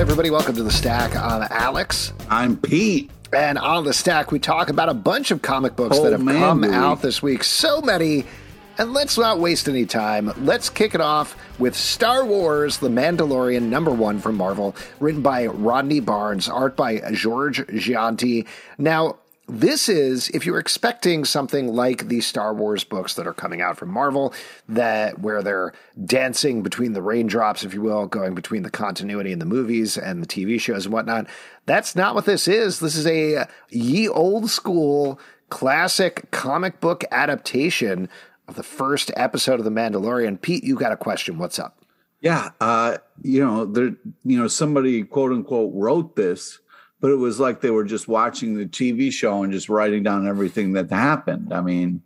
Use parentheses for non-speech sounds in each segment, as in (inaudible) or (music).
everybody? Welcome to the Stack. I'm Alex. I'm Pete. And on the Stack, we talk about a bunch of comic books Oh, that have man, come do we. out this week. So many. And let's not waste any time. Let's kick it off with Star Wars The Mandalorian number one from Marvel, written by Rodney Barnes, art by George Jeanty. Now, this is if you're expecting something like the Star Wars books that are coming out from Marvel, that where they're dancing between the raindrops, if you will, going between the continuity in the movies and the TV shows and whatnot. That's not what this is. This is a ye old school classic comic book adaptation of the first episode of The Mandalorian. Pete, you got a question. What's up? Yeah, uh, you know, there, you know, somebody quote unquote wrote this, but it was like they were just watching the TV show and just writing down everything that happened. I mean,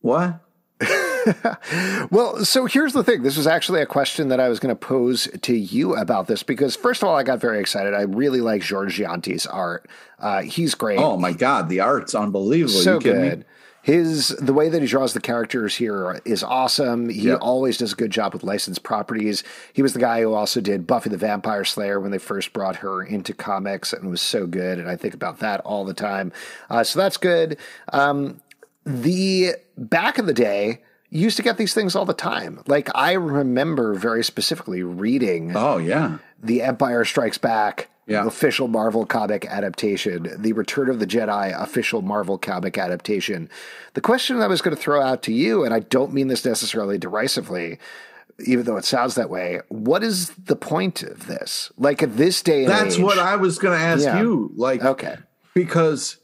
what? (laughs) Well, so here's the thing. This was actually a question that I was going to pose to you about this because, first of all, I got very excited. I really like George Jeanty's art. Uh, he's great. Oh my God, the art's unbelievable. so you kidding me? His the way that he draws the characters here is awesome. He Yep. always does a good job with licensed properties. He was the guy who also did Buffy the Vampire Slayer when they first brought her into comics, and was so good. And I think about that all the time. Uh, so that's good. Um, the back in the day used to get these things all the time. Like I remember very specifically reading Oh yeah, the Empire Strikes Back Yeah. official Marvel comic adaptation, the Return of the Jedi official Marvel comic adaptation. The question I was going to throw out to you, and I don't mean this necessarily derisively, even though it sounds that way, what is the point of this? Like at this day and that's age, what I was going to ask Yeah. you. Like, Okay. because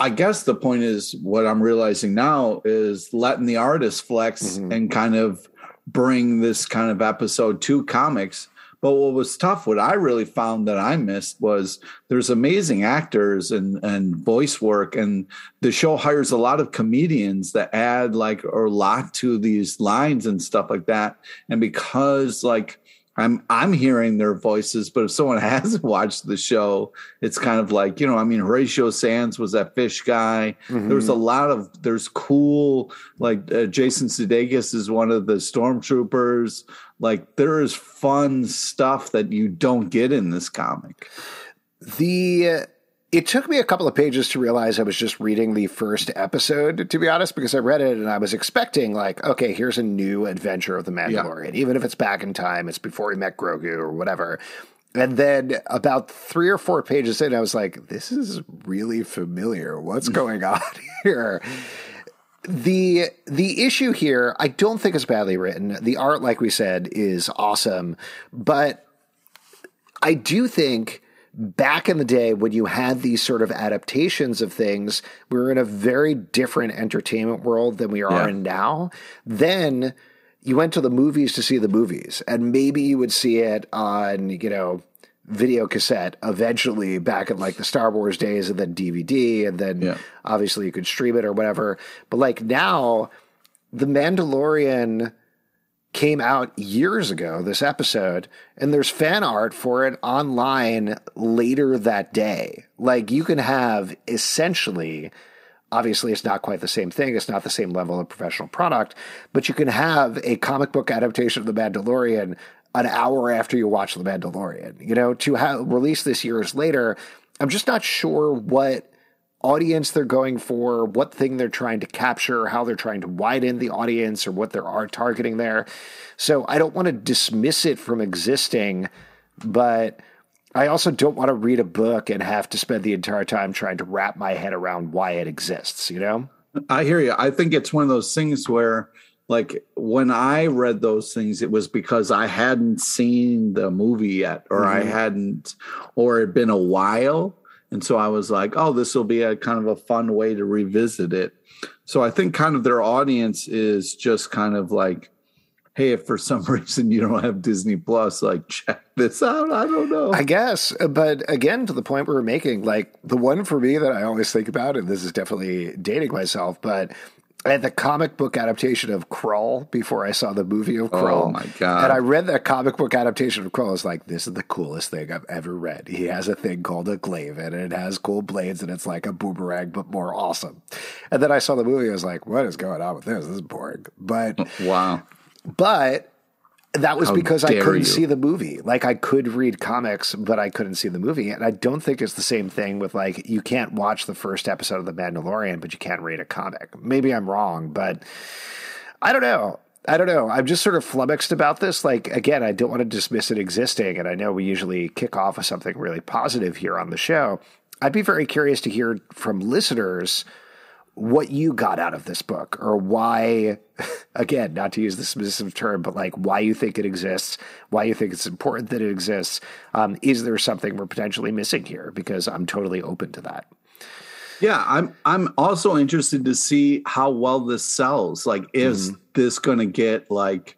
I guess the point is what I'm realizing now is letting the artist flex Mm-hmm. and kind of bring this kind of episode to comics. But what was tough, what I really found that I missed was there's amazing actors and and voice work, and the show hires a lot of comedians that add like a lot to these lines and stuff like that. And because like I'm I'm hearing their voices, but if someone (laughs) hasn't watched the show, it's kind of like you know, I mean, Horatio Sanz was that fish guy. There's a lot of there's cool like uh, Jason Sudeikis is one of the stormtroopers. Like there is fun stuff that you don't get in this comic. The uh, it took me a couple of pages to realize I was just reading the first episode, to be honest, because I read it and I was expecting like, okay, here's a new adventure of the Mandalorian. Even if it's back in time, it's before he met Grogu or whatever. And then about three or four pages in, I was like, this is really familiar. What's (laughs) going on (laughs) here? The the issue here i don't think is badly written. The art like we said is awesome. But i do think back in the day when you had these sort of adaptations of things we were in a very different entertainment world than we are Yeah. in now. Then you went to the movies to see the movies and maybe you would see it on you know video cassette eventually back in like the Star Wars days and then DVD and then Yeah. obviously you could stream it or whatever. But like now, The Mandalorian came out years ago, this episode, and there's fan art for it online later that day. Like you can have essentially obviously it's not quite the same thing it's not the same level of professional product but you can have a comic book adaptation of the mandalorian an hour after you watch the mandalorian you know to have release this years later i'm just not sure what audience they're going for what thing they're trying to capture how they're trying to widen the audience or what they are targeting there so i don't want to dismiss it from existing but I also don't want to read a book and have to spend the entire time trying to wrap my head around why it exists, you know? I hear you. I think it's one of those things where, like, when I read those things, it was because I hadn't seen the movie yet, or I mm-hmm. hadn't, or it'd been a while. And so I was like, oh, this will be a kind of a fun way to revisit it. So I think kind of their audience is just kind of like, hey, if for (laughs) some reason you don't have Disney Plus, like, check this out. I don't know. I guess. But again, to the point we were making, like the one for me that I always think about, and this is definitely dating myself, but I had the comic book adaptation of Krull before I saw the movie of oh Krull. Oh, my God. And I read the comic book adaptation of Krull. I was like, this is the coolest thing I've ever read. He has a thing called a glaive and it has cool blades and it's like a boomerang, but more awesome. And then I saw the movie. I was like, what is going on with this? This is boring. But wow. but That was How because I couldn't you. see the movie. Like I could read comics, but I couldn't see the movie. And I don't think it's the same thing with like you can't watch the first episode of The Mandalorian, but you can't read a comic. Maybe I'm wrong, but I don't know. I don't know. I'm just sort of flummoxed about this. Like again, I don't want to dismiss it existing, and I know we usually kick off with something really positive here on the show. I'd be very curious to hear from listeners what you got out of this book or why again not to use the specific term but like why you think it exists why you think it's important that it exists um, is there something we're potentially missing here? Because i'm totally open to that. Yeah, I'm I'm also interested to see how well this sells. Like is this going to get like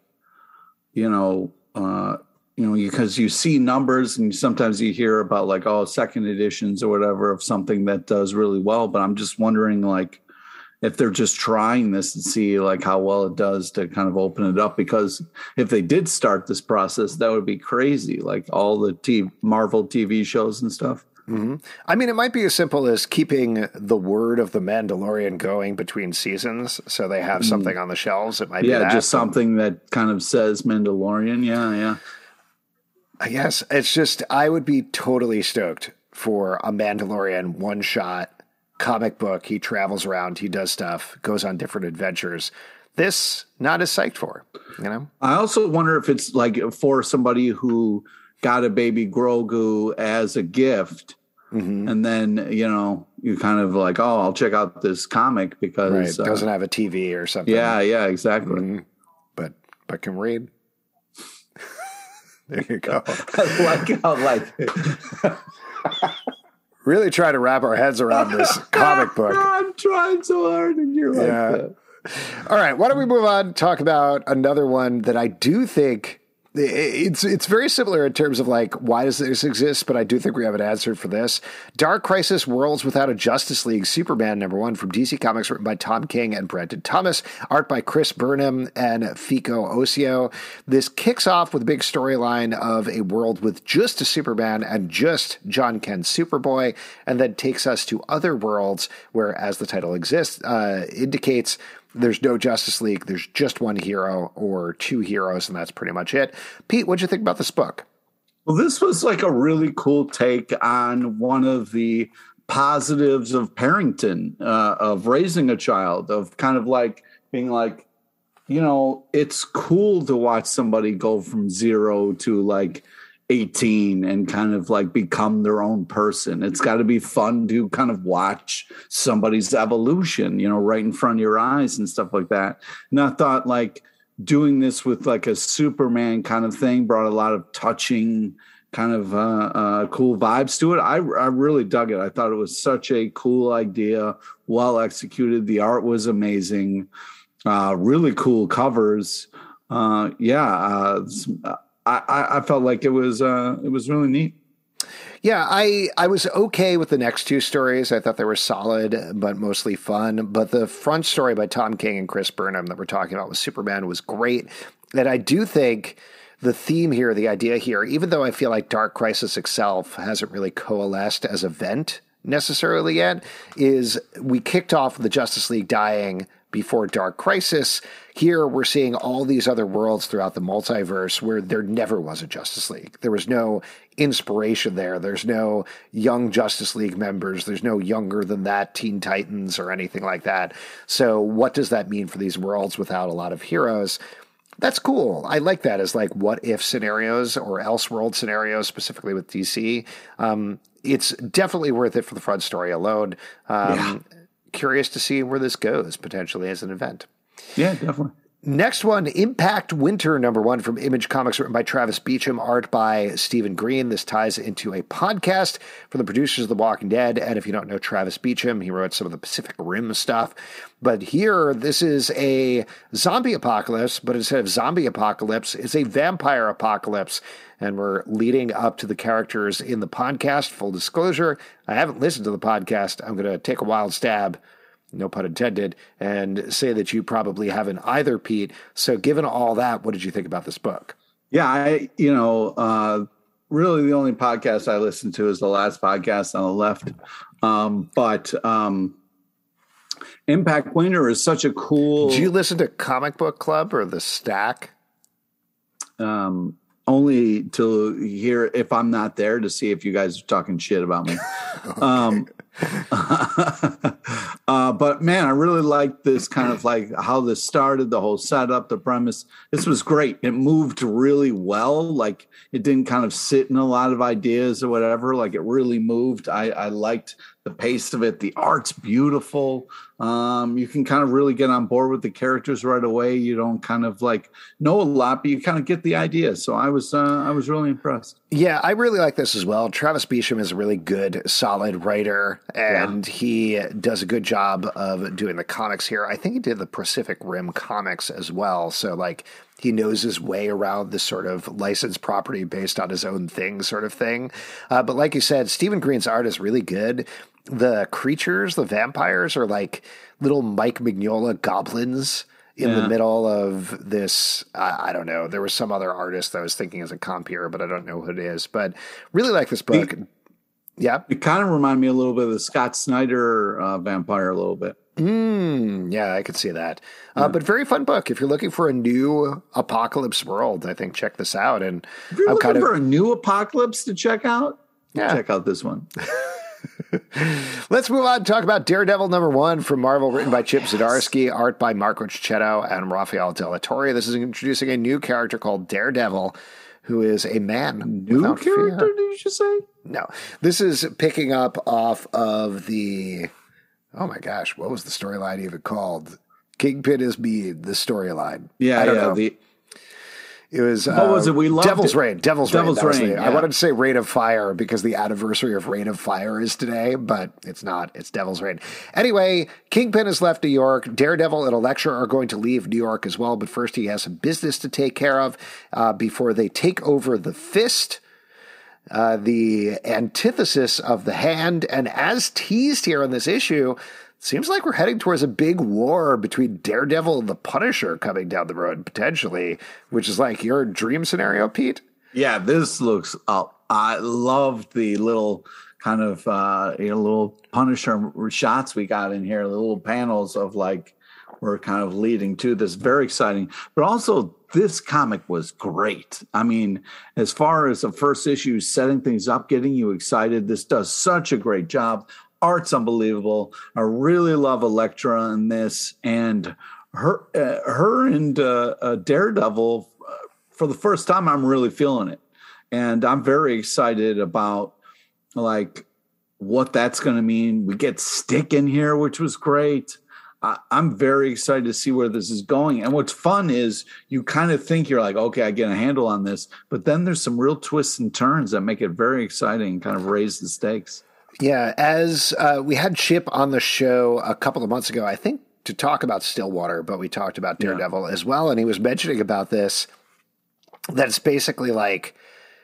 you know, uh you know, because you see numbers and sometimes you hear about like oh second editions or whatever of something that does really well, but I'm just wondering like if they're just trying this and see like how well it does to kind of open it up because if they did start this process that would be crazy like all the T- Marvel TV shows and stuff. Mm-hmm. i mean it might be as simple as keeping the word of the mandalorian going between seasons so they have mm. something on the shelves it might be Yeah, just something that kind of says Mandalorian. Yeah, yeah. I guess it's just I would be totally stoked for a Mandalorian one shot comic book. He travels around, he does stuff, goes on different adventures. This not as psyched for, you know? I also wonder if it's like for somebody who got a baby Grogu as a gift, Mm-hmm. and then you know you kind of like, oh, I'll check out this comic Right. because uh, Doesn't have a TV or something. yeah, yeah, exactly. Mhm. But but can read. (laughs) there you go. (laughs) I like how like (laughs) Really try to wrap our heads around this (laughs) comic book. I'm trying so hard, and you're like, Yeah. that. All right, why don't we move on? Talk about another one that I do think it's it's very similar in terms of like why does this exist, but I do think we have an answer for this. Dark Crisis: Worlds Without a Justice League, Superman number one from DC Comics, written by Tom King and Brandon Thomas, art by Chris Burnham and Fico Ossio. This kicks off with a big storyline of a world with just a Superman and just Jon Kent's Superboy, and then takes us to other worlds where, as the title exists uh, indicates, there's no Justice League. There's just one hero or two heroes, and that's pretty much it. Pete, what'd you think about this book? Well, this was like a really cool take on one of the positives of parenting, uh, of raising a child, of kind of like being like, you know, it's cool to watch somebody go from zero to like 18 and kind of like become their own person. It's got to be fun to kind of watch somebody's evolution, you know, right in front of your eyes and stuff like that. And I thought like doing this with like a Superman kind of thing brought a lot of touching kind of uh, uh, cool vibes to it. I, I really dug it. I thought it was such a cool idea, well executed. The art was amazing, uh, really cool covers. Uh, yeah, uh, I, I, felt like it was uh, it was really neat. Yeah, I I was okay with the next two stories. I thought they were solid, but mostly fun. But the front story by Tom King and Chris Burnham that we're talking about with Superman was great. And I do think the theme here, the idea here, even though I feel like Dark Crisis itself hasn't really coalesced as a vent necessarily yet, is we kicked off the Justice League dying before Dark Crisis. Here we're seeing all these other worlds throughout the multiverse where there never was a Justice League. There was no inspiration there. There's no young Justice League members. There's no younger than that Teen Titans or anything like that. So what does that mean for these worlds without a lot of heroes? That's cool. I like that as like what if scenarios or else world scenarios, specifically with DC. Um, it's definitely worth it for the front story alone. Um, Curious to see where this goes potentially as an event. Yeah, definitely. Next one, Impact Winter number one from Image Comics, written by Travis Beacham, art by Stephen Green. This ties into a podcast from the producers of The Walking Dead. And if you don't know Travis Beacham, he wrote some of the Pacific Rim stuff. But here, this is a zombie apocalypse, but instead of zombie apocalypse, it's a vampire apocalypse. And we're leading up to the characters in the podcast. Full disclosure, I haven't listened to the podcast. I'm going to take a wild stab no pun intended, and say that you probably haven't either, Pete. So, given all that, what did you think about this book? Yeah, I you know, uh, really the only podcast I listen to is the last podcast on the left. Um, but um, Impact Winter is such a cool. Did you listen to Comic Book Club or The Stack? um, only to hear if I'm not there to see if you guys are talking shit about me. (laughs) um, (laughs) uh, but man, I really liked this kind of like how this started, the whole setup, the premise. This was great. It moved really well. Like it didn't kind of sit in a lot of ideas or whatever. Like it really moved. I, I liked the pace of it. The art's beautiful. Um, you can kind of really get on board with the characters right away. You don't kind of like know a lot, but you kind of get the idea. So I was uh, I was really impressed. Yeah, I really like this as well. Travis Beacham is a really good, solid writer, and yeah. he does a good job of doing the comics here. I think he did the Pacific Rim comics as well. So like he knows his way around this sort of licensed property based on his own thing sort of thing. Uh, but like you said, Stephen Green's art is really good the creatures, the vampires, are like little Mike Mignola goblins in yeah. the middle of this. I, I, don't know. There was some other artist that I was thinking as a compeer, but I don't know who it is. But really like this book. It, yeah, it kind of reminded me a little bit of the Scott Snyder uh, vampire, a little bit. Mm, yeah, I could see that. Uh, But very fun book. If you're looking for a new apocalypse world, I think check this out. And if you're I'm looking kind of, for a new apocalypse to check out, yeah. check out this one. (laughs) (laughs) Let's move on and talk about Daredevil number one from Marvel, written by Chip yes. Zdarsky, art by Marco Checchetto and Rafael de la Torre. This is introducing a new character called Daredevil, who is a man. New character, fear. did you just say? No. This is picking up off of the. Oh my gosh, what was the storyline even called? Kingpin is me, the storyline. Yeah, yeah. Know. The it was what uh, was it? We loved Devil's it. Reign. Devil's, Devil's Reign. Reign yeah. I wanted to say Reign of Fire because the anniversary of Reign of Fire is today, but it's not. It's Devil's Reign. Anyway, Kingpin has left New York. Daredevil and Elektra are going to leave New York as well, but first he has some business to take care of uh, before they take over the Fist. Uh, the antithesis of the hand, and as teased here in this issue, seems like we're heading towards a big war between Daredevil and the Punisher coming down the road potentially, which is like your dream scenario, Pete. Yeah, this looks. Uh, I loved the little kind of uh, you know little Punisher shots we got in here, the little panels of like we're kind of leading to this. Very exciting, but also this comic was great. I mean, as far as the first issue, setting things up, getting you excited, this does such a great job art's unbelievable. I really love Elektra in this, and her, uh, her and uh, uh, Daredevil. Uh, for the first time, I'm really feeling it, and I'm very excited about like what that's going to mean. We get Stick in here, which was great. I, I'm very excited to see where this is going. And what's fun is you kind of think you're like, okay, I get a handle on this, but then there's some real twists and turns that make it very exciting, and kind of raise the stakes. Yeah, as uh, we had Chip on the show a couple of months ago, I think to talk about Stillwater, but we talked about Daredevil yeah. as well, and he was mentioning about this that it's basically like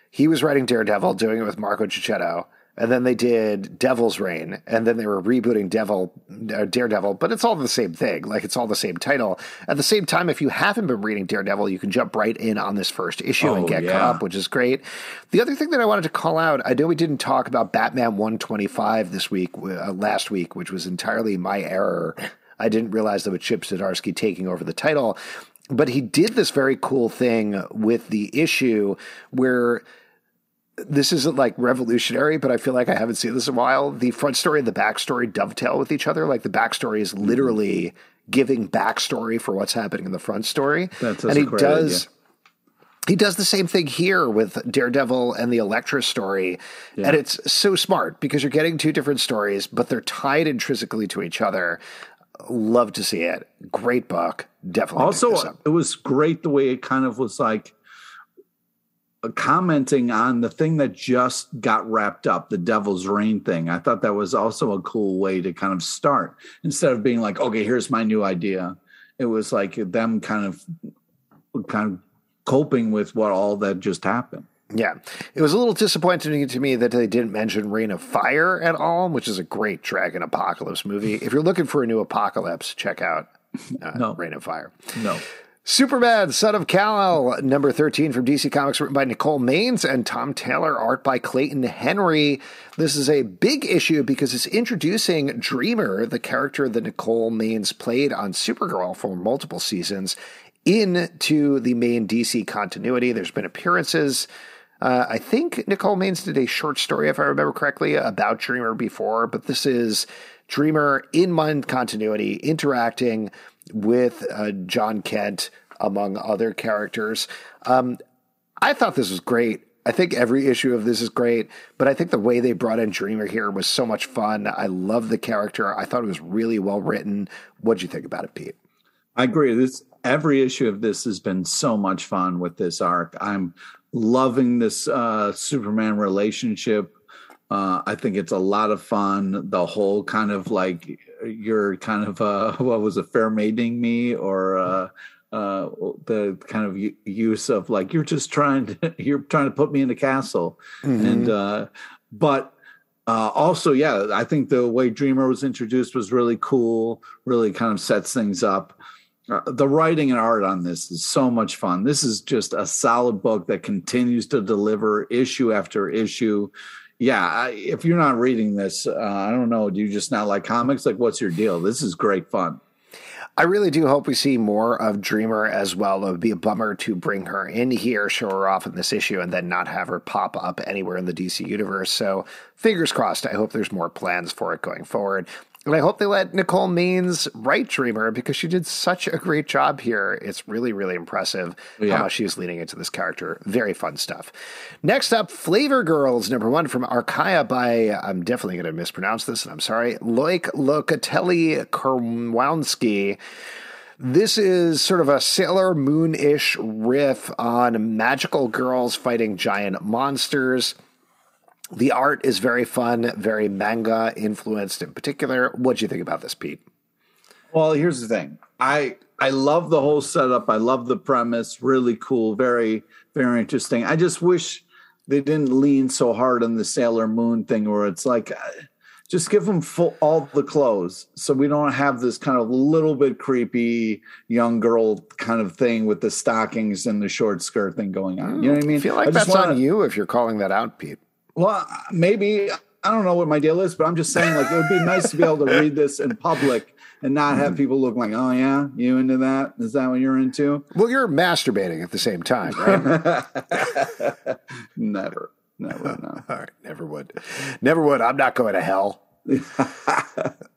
he was writing Daredevil, doing it with Marco Checchetto, and then they did Devil's Reign, and then they were rebooting Devil uh, Daredevil, but it's all the same thing. Like it's all the same title. At the same time, if you haven't been reading Daredevil, you can jump right in on this first issue oh, and get yeah. caught up, which is great. The other thing that I wanted to call out, I know we didn't talk about Batman 125 this week, uh, last week, which was entirely my error. I didn't realize that with Chip Zdarsky taking over the title, but he did this very cool thing with the issue where this isn't like revolutionary, but I feel like I haven't seen this in a while. The front story and the backstory dovetail with each other. Like the backstory is mm-hmm. literally giving backstory for what's happening in the front story. That's and he does. Idea. He does the same thing here with Daredevil and the Elektra story. Yeah. And it's so smart because you're getting two different stories, but they're tied intrinsically to each other. Love to see it. Great book. Definitely. Also, it was great the way it kind of was like commenting on the thing that just got wrapped up, the Devil's Reign thing. I thought that was also a cool way to kind of start instead of being like, okay, here's my new idea. It was like them kind of kind of coping with what all that just happened. Yeah. It was a little disappointing to me that they didn't mention Reign of Fire at all, which is a great Dragon Apocalypse movie. If you're looking for a new apocalypse, check out uh, no. Reign of Fire. No. Superman, Son of Kal-El, number 13 from DC Comics, written by Nicole Maines and Tom Taylor, art by Clayton Henry. This is a big issue because it's introducing Dreamer, the character that Nicole Maines played on Supergirl for multiple seasons, into the main DC continuity. There's been appearances. Uh, I think Nicole Maines did a short story, if I remember correctly, about Dreamer before, but this is Dreamer in mind continuity interacting with uh, Jon Kent, among other characters. Um, I thought this was great. I think every issue of this is great, but I think the way they brought in Dreamer here was so much fun. I love the character. I thought it was really well written. What'd you think about it, Pete? I agree. This every issue of this has been so much fun with this arc. I'm loving this uh, Superman relationship. Uh, I think it's a lot of fun. The whole kind of like you're kind of uh, (laughs) what was it, fair mating me or uh, uh, the kind of use of like you're just trying to (laughs) you're trying to put me in the castle, mm-hmm. and uh, but uh, also yeah, I think the way Dreamer was introduced was really cool. Really kind of sets things up. Uh, the writing and art on this is so much fun. This is just a solid book that continues to deliver issue after issue. Yeah, I, if you're not reading this, uh, I don't know. Do you just not like comics? Like, what's your deal? This is great fun. I really do hope we see more of Dreamer as well. It would be a bummer to bring her in here, show her off in this issue, and then not have her pop up anywhere in the DC universe. So, fingers crossed. I hope there's more plans for it going forward. And I hope they let Nicole Maines write Dreamer because she did such a great job here. It's really, really impressive yeah. how much she was leaning into this character. Very fun stuff. Next up, Flavor Girls, number one from Archaia by, I'm definitely going to mispronounce this, and I'm sorry, Loic Locatelli Kerwowski. This is sort of a Sailor Moon ish riff on magical girls fighting giant monsters. The art is very fun, very manga influenced in particular. What do you think about this, Pete? Well, here's the thing. I I love the whole setup. I love the premise. Really cool. Very very interesting. I just wish they didn't lean so hard on the Sailor Moon thing, where it's like, uh, just give them full all the clothes, so we don't have this kind of little bit creepy young girl kind of thing with the stockings and the short skirt thing going on. You know what I mean? I feel like I that's wanna, on you if you're calling that out, Pete. Well, maybe I don't know what my deal is, but I'm just saying, like, it would be nice to be able to read this in public and not have mm-hmm. people look like, oh yeah, you into that? Is that what you're into? Well, you're masturbating at the same time, right? (laughs) never, never, no. (laughs) All right, never would, never would. I'm not going to hell. (laughs) uh,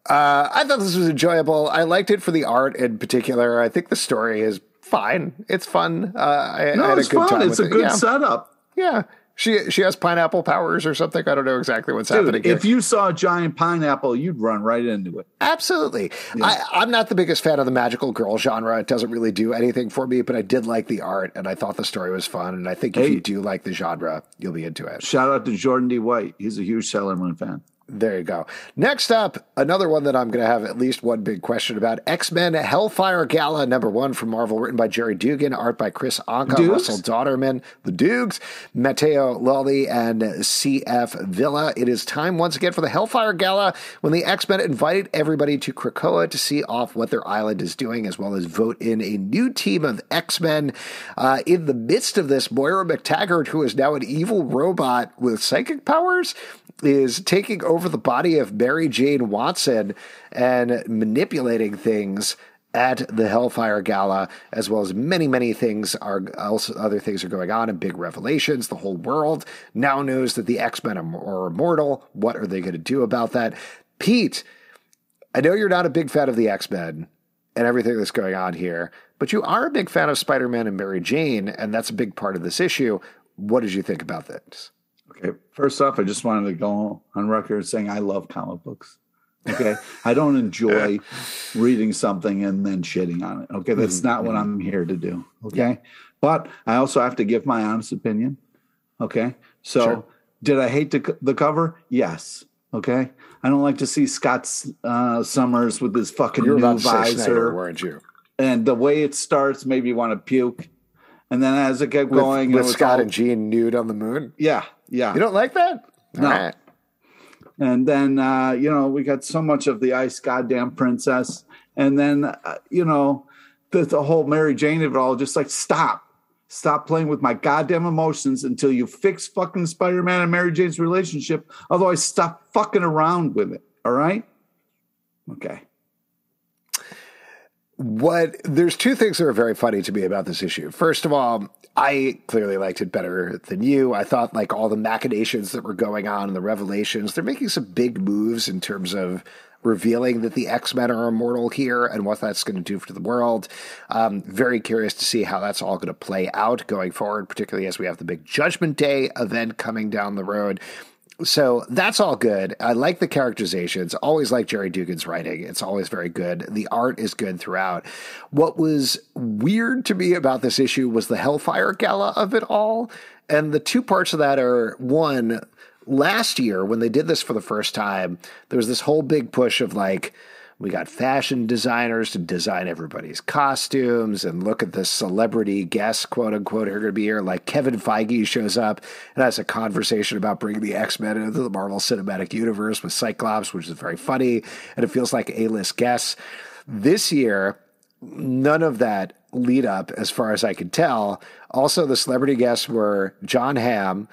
I thought this was enjoyable. I liked it for the art in particular. I think the story is fine. It's fun. Uh, I, no, I it's fun. It's a it. good yeah. setup. Yeah, she she has pineapple powers or something. I don't know exactly what's Dude, happening. If you saw a giant pineapple, you'd run right into it. Absolutely. Yeah. I, I'm not the biggest fan of the magical girl genre. It doesn't really do anything for me, but I did like the art and I thought the story was fun. And I think if hey, you do like the genre, you'll be into it. Shout out to Jordan D. White. He's a huge Sailor Moon fan. There you go. Next up, another one that I'm going to have at least one big question about X Men Hellfire Gala, number one from Marvel, written by Gerry Duggan, art by Kris Anka, Dukes? Russell Dauterman, the Dukes, Matteo Lolli, and C.F. Villa. It is time once again for the Hellfire Gala when the X Men invited everybody to Krakoa to see off what their island is doing, as well as vote in a new team of X Men. Uh, in the midst of this, Moira McTaggart, who is now an evil robot with psychic powers, is taking over the body of Mary Jane Watson and manipulating things at the Hellfire Gala, as well as many, many things are also other things are going on and big revelations. The whole world now knows that the X Men are immortal. What are they going to do about that? Pete, I know you're not a big fan of the X Men and everything that's going on here, but you are a big fan of Spider Man and Mary Jane, and that's a big part of this issue. What did you think about this? Okay, first off, I just wanted to go on record saying I love comic books. Okay, I don't enjoy reading something and then shitting on it. Okay, that's mm-hmm. not what I'm here to do. Okay, but I also have to give my honest opinion. Okay, so sure. did I hate the, the cover? Yes. Okay, I don't like to see Scott uh, Summers with his fucking you new visor, Snyder, weren't you? And the way it starts made me want to puke. And then as it kept with, going, with Scott all, and Jean nude on the moon. Yeah, yeah. You don't like that? No. Right. And then uh, you know we got so much of the ice goddamn princess, and then uh, you know the, the whole Mary Jane of it all. Just like stop, stop playing with my goddamn emotions until you fix fucking Spider Man and Mary Jane's relationship. Otherwise, stop fucking around with it. All right? Okay. What there's two things that are very funny to me about this issue. First of all, I clearly liked it better than you. I thought like all the machinations that were going on and the revelations, they're making some big moves in terms of revealing that the X Men are immortal here and what that's going to do for the world. Um, very curious to see how that's all going to play out going forward, particularly as we have the big Judgment Day event coming down the road. So that's all good. I like the characterizations. Always like Gerry Duggan's writing. It's always very good. The art is good throughout. What was weird to me about this issue was the Hellfire Gala of it all. And the two parts of that are one, last year when they did this for the first time, there was this whole big push of like, we got fashion designers to design everybody's costumes and look at the celebrity guests, quote unquote, who are going to be here. Like Kevin Feige shows up and has a conversation about bringing the X Men into the Marvel Cinematic Universe with Cyclops, which is very funny. And it feels like A list guests. This year, none of that lead up, as far as I could tell. Also, the celebrity guests were Jon Hamm,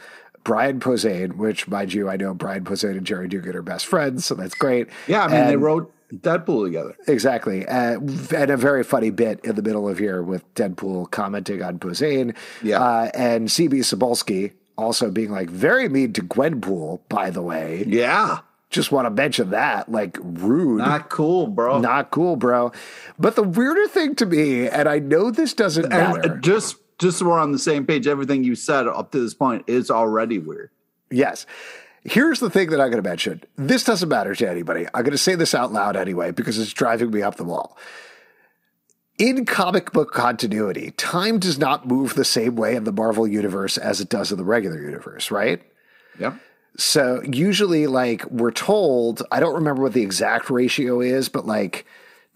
Brian Posehn, which, mind you, I know Brian Posehn and Gerry Duggan are best friends, so that's great. Yeah, I mean, and, they wrote Deadpool together. Exactly. Uh, and a very funny bit in the middle of here with Deadpool commenting on Posehn. Yeah. Uh, and CB Cebulski also being like very mean to Gwenpool, by the way. Yeah. Just want to mention that, like rude. Not cool, bro. Not cool, bro. But the weirder thing to me, and I know this doesn't matter. just just so we're on the same page, everything you said up to this point is already weird. Yes. Here's the thing that I'm going to mention. This doesn't matter to anybody. I'm going to say this out loud anyway because it's driving me up the wall. In comic book continuity, time does not move the same way in the Marvel universe as it does in the regular universe, right? Yep. So usually, like, we're told, I don't remember what the exact ratio is, but like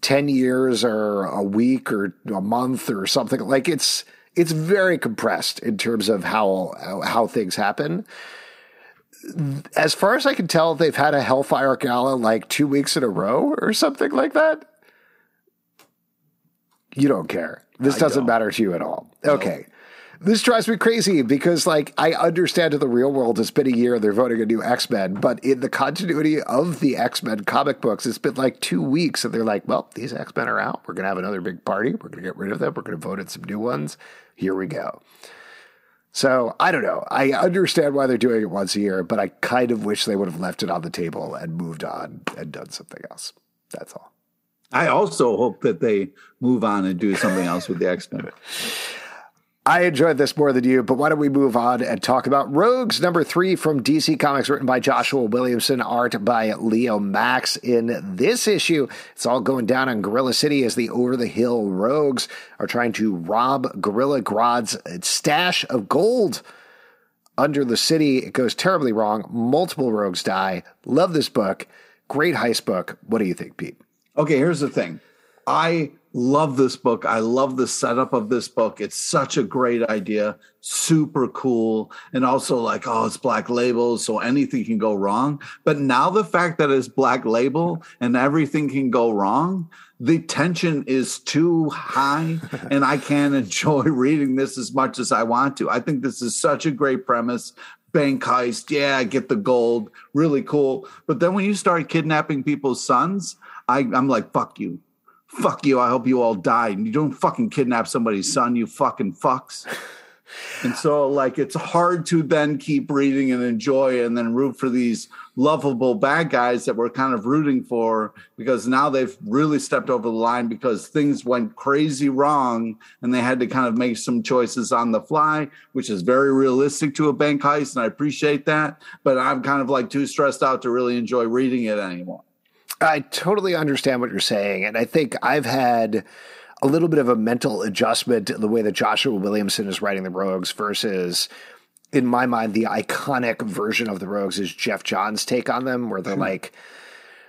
10 years or a week or a month or something. Like, it's it's very compressed in terms of how how things happen. As far as I can tell, they've had a Hellfire Gala like two weeks in a row or something like that. You don't care. This I doesn't don't. matter to you at all. No. Okay. This drives me crazy because, like, I understand in the real world it's been a year they're voting a new X Men, but in the continuity of the X Men comic books, it's been like two weeks, and they're like, "Well, these X Men are out. We're gonna have another big party. We're gonna get rid of them. We're gonna vote in some new ones. Here we go." So I don't know. I understand why they're doing it once a year, but I kind of wish they would have left it on the table and moved on and done something else. That's all. I also hope that they move on and do something else with the X Men. (laughs) I enjoyed this more than you, but why don't we move on and talk about Rogues number three from DC Comics, written by Joshua Williamson, art by Leomacs. In this issue, it's all going down on Gorilla City as the over the hill Rogues are trying to rob Gorilla Grodd's stash of gold under the city. It goes terribly wrong. Multiple rogues die. Love this book. Great heist book. What do you think, Pete? Okay, here's the thing. I love this book. I love the setup of this book. It's such a great idea, super cool. And also, like, oh, it's black label, so anything can go wrong. But now the fact that it's black label and everything can go wrong, the tension is too high, (laughs) and I can't enjoy (laughs) reading this as much as I want to. I think this is such a great premise. Bank heist, yeah, get the gold, really cool. But then when you start kidnapping people's sons, I, I'm like, fuck you fuck you. I hope you all die. And you don't fucking kidnap somebody's son, you fucking fucks. and so, like, it's hard to then keep reading and enjoy and then root for these lovable bad guys that we're kind of rooting for because now they've really stepped over the line because things went crazy wrong and they had to kind of make some choices on the fly, which is very realistic to a bank heist. And I appreciate that. But I'm kind of like too stressed out to really enjoy reading it anymore. I totally understand what you're saying. And I think I've had a little bit of a mental adjustment in the way that Joshua Williamson is writing the Rogues versus, in my mind, the iconic version of the Rogues is Geoff Johns' take on them, where they're like,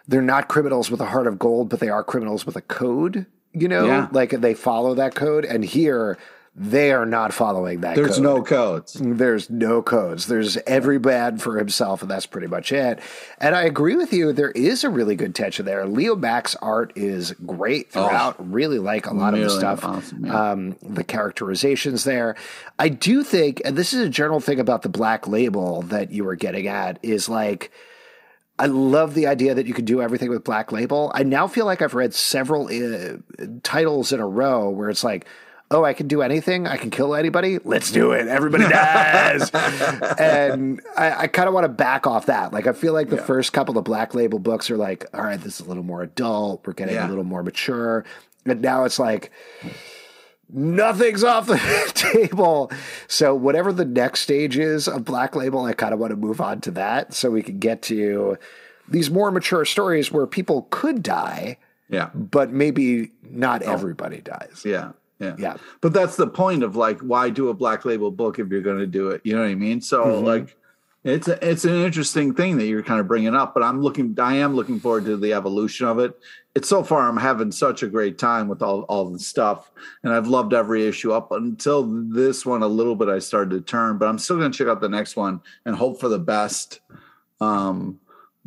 they're not criminals with a heart of gold, but they are criminals with a code, you know? Yeah. Like they follow that code. And here, they are not following that. There's code. no codes. There's no codes. There's every bad for himself, and that's pretty much it. And I agree with you. There is a really good tension there. Leomacs art is great throughout. Oh, really like a lot really of the stuff. Awesome, yeah. um, the characterizations there. I do think, and this is a general thing about the black label that you were getting at, is like I love the idea that you could do everything with Black Label. I now feel like I've read several uh, titles in a row where it's like, oh, I can do anything. I can kill anybody. Let's do it. Everybody dies. (laughs) and I, I kind of want to back off that. Like, I feel like the yeah. first couple of Black Label books are like, all right, this is a little more adult. We're getting yeah. a little more mature. And now it's like, nothing's off the (laughs) table. So whatever the next stage is of Black Label, I kind of want to move on to that so we can get to these more mature stories where people could die. Yeah. But maybe not oh. everybody dies. Yeah. Yeah. Yeah. But that's the point of like why do a black label book if you're going to do it? You know what I mean? So mm-hmm. like it's a, it's an interesting thing that you're kind of bringing up, but I'm looking I am looking forward to the evolution of it. It's so far I'm having such a great time with all all the stuff and I've loved every issue up until this one a little bit I started to turn, but I'm still going to check out the next one and hope for the best. Um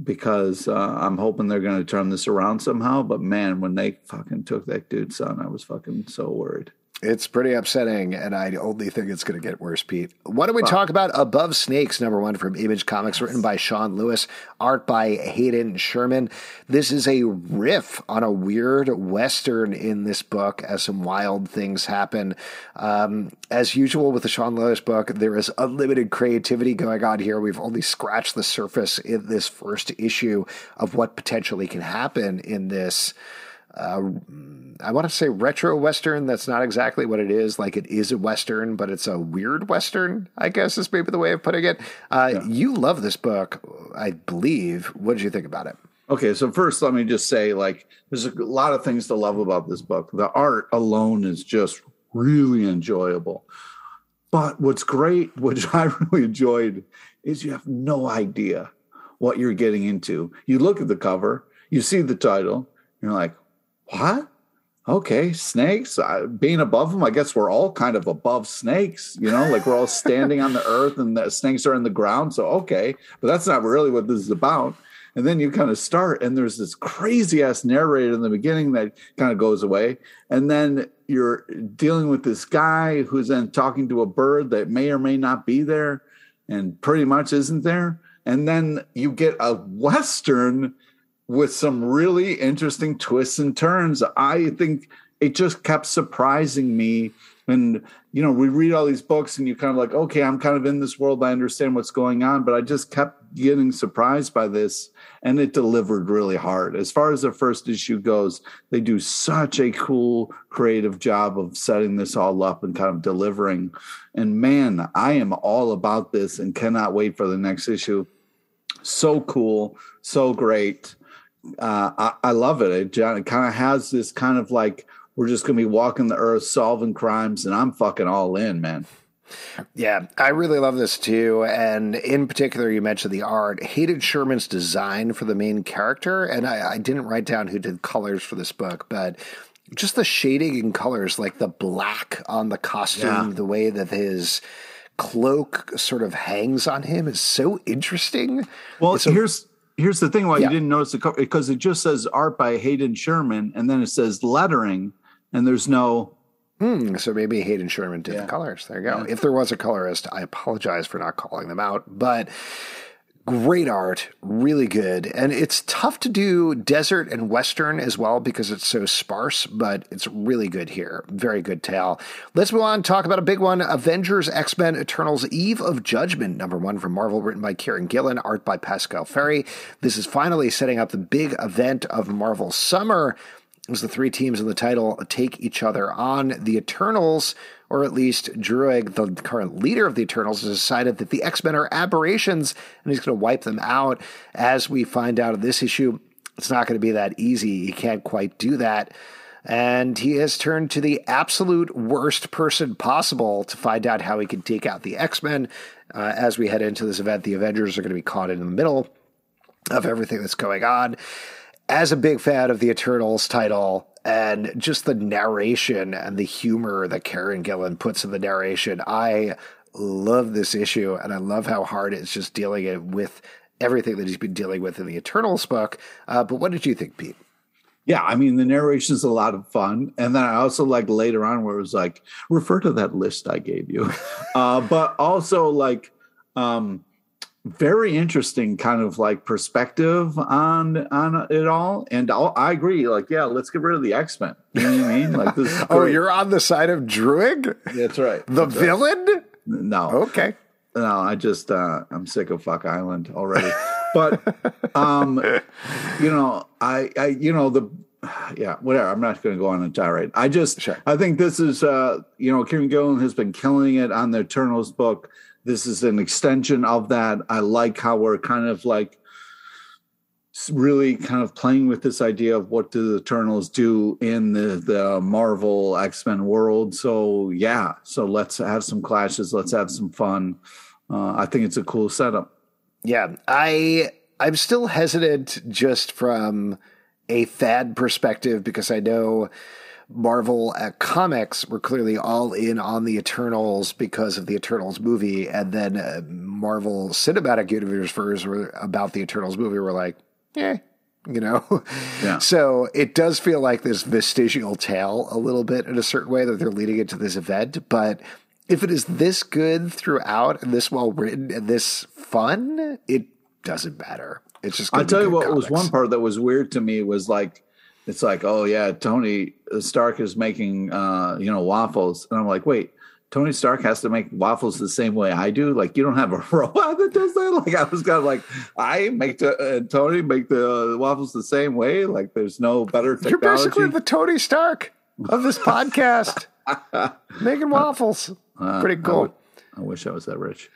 because uh, I'm hoping they're going to turn this around somehow. But man, when they fucking took that dude's son, I was fucking so worried. It's pretty upsetting, and I only think it's going to get worse, Pete. Why don't we wow. talk about Above Snakes, number one from Image Comics, written by Sean Lewis, art by Hayden Sherman. This is a riff on a weird Western in this book as some wild things happen. Um, as usual with the Sean Lewis book, there is unlimited creativity going on here. We've only scratched the surface in this first issue of what potentially can happen in this uh, I want to say retro western. That's not exactly what it is. Like it is a western, but it's a weird western. I guess is maybe the way of putting it. Uh, yeah. You love this book, I believe. What did you think about it? Okay, so first let me just say, like, there's a lot of things to love about this book. The art alone is just really enjoyable. But what's great, (laughs) which I really enjoyed, is you have no idea what you're getting into. You look at the cover, you see the title, you're like, what? Okay, snakes. Uh, being above them, I guess we're all kind of above snakes, you know, like we're all standing on the (laughs) earth and the snakes are in the ground. So, okay, but that's not really what this is about. And then you kind of start, and there's this crazy ass narrator in the beginning that kind of goes away. And then you're dealing with this guy who's then talking to a bird that may or may not be there and pretty much isn't there. And then you get a Western with some really interesting twists and turns. I think it just kept surprising me. And, you know, we read all these books and you kind of like, okay, I'm kind of in this world. I understand what's going on. But I just kept getting surprised by this. And it delivered really hard. As far as the first issue goes, they do such a cool, creative job of setting this all up and kind of delivering. And man, I am all about this and cannot wait for the next issue. So cool, so great uh, I, I, love it. It, it kind of has this kind of like we're just going to be walking the earth, solving crimes, and I'm fucking all in, man. Yeah, I really love this too. And in particular, you mentioned the art. Hayden Sherman's design for the main character, and I, I didn't write down who did colors for this book, but just the shading and colors, like the black on the costume, yeah. the way that his cloak sort of hangs on him is so interesting. Well, so, here's here's the thing why yeah. you didn't notice the cover because it just says art by Hayden Sherman and then it says lettering and there's no Hmm, so maybe Hayden Sherman did yeah. the colors. There you go. Yeah. If there was a colorist, I apologize for not calling them out, but great art, really good. And it's tough to do desert and western as well because it's so sparse, but it's really good here. Very good tale. Let's move on talk about a big one Avengers X Men Eternals Eve of Judgment, number one from Marvel, written by Kieron Gillen, art by Pascal Ferry. This is finally setting up the big event of Marvel Summer as the three teams in the title take each other on. The Eternals or at least Druig, the current leader of the Eternals, has decided that the X Men are aberrations and he's going to wipe them out. As we find out in this issue, it's not going to be that easy. He can't quite do that. And he has turned to the absolute worst person possible to find out how he can take out the X Men. Uh, as we head into this event, the Avengers are going to be caught in the middle of everything that's going on. As a big fan of the Eternals title, and just the narration and the humor that Kieron Gillen puts in the narration. I love this issue, and I love how hard it's just dealing it with everything that he's been dealing with in the Eternals book. Uh, but what did you think, Pete? Yeah, I mean the narration is a lot of fun, and then I also like later on where it was like refer to that list I gave you, (laughs) uh, but also like um, very interesting kind of like perspective on on it all and I'll, i agree like yeah let's get rid of the x-men you know what i mean like this (laughs) oh you're on the side of Druig that's right the that's villain right. no okay no i just uh i'm sick of fuck island already but um (laughs) you know i i you know the yeah, whatever. I'm not going to go on a tirade. I just, sure. I think this is, uh, you know, Kieron Gillen has been killing it on the Eternals book. This is an extension of that. I like how we're kind of like really kind of playing with this idea of what do the Eternals do in the the Marvel X Men world. So yeah, so let's have some clashes. Let's have some fun. Uh, I think it's a cool setup. Yeah, I I'm still hesitant just from a fad perspective because I know Marvel at comics were clearly all in on the Eternals because of the Eternals movie, and then uh, Marvel Cinematic Universe were about the Eternals movie were like, yeah, you know. Yeah. (laughs) so it does feel like this vestigial tale a little bit in a certain way that they're leading into this event, but if it is this good throughout and this well written and this fun, it doesn't matter. It's just. I'll tell you what comics. was one part that was weird to me was like, it's like, oh yeah, Tony Stark is making uh, you know waffles, and I'm like, wait. Tony Stark has to make waffles the same way I do. Like you don't have a (laughs) robot that does that. Like I was kind of like, I make the uh, Tony make the waffles the same way. Like there's no better technology. You're basically the Tony Stark of this podcast, (laughs) making waffles. Uh, Pretty cool. I, w- I wish I was that rich.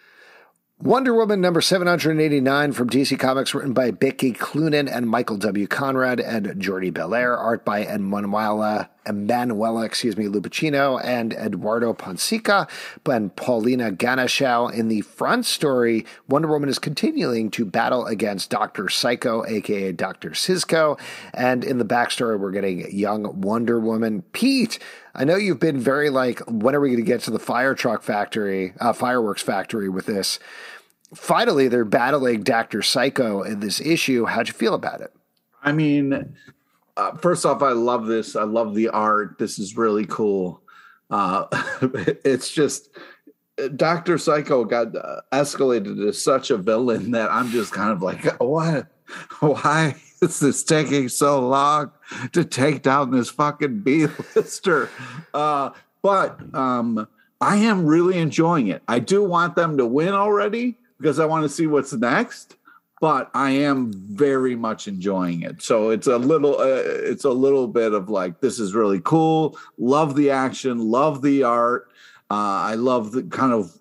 Wonder Woman number 789 from DC Comics, written by Becky Cloonan and Michael W. Conrad and Jordie Bellaire, art by Emanuela, Emanuela, excuse me, Lupacchino and Eduardo Pansica, and Paulina Ganucheau. In the front story, Wonder Woman is continuing to battle against Dr. Psycho, aka Dr. Cizko, and in the backstory, we're getting young Wonder Woman. Pete, I know you've been very like, when are we going to get to the fire truck factory, uh, fireworks factory with this? finally they're battling Dr. Psycho in this issue. How'd you feel about it? I mean, uh, first off, I love this. I love the art. This is really cool. Uh, (laughs) it's just Dr. Psycho got uh, escalated to such a villain that I'm just kind of like, (laughs) what? Why is this taking so long to take down this fucking B-lister? (laughs) Uh, but um, I am really enjoying it. I do want them to win already because I want to see what's next. But I am very much enjoying it. So it's a little, uh, it's a little bit of like this is really cool. Love the action. Love the art. Uh, I love the kind of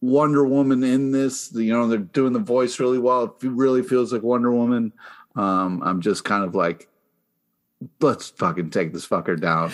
Wonder Woman in this. You know, they're doing the voice really well. It really feels like Wonder Woman. Um, I'm just kind of like, let's fucking take this fucker down.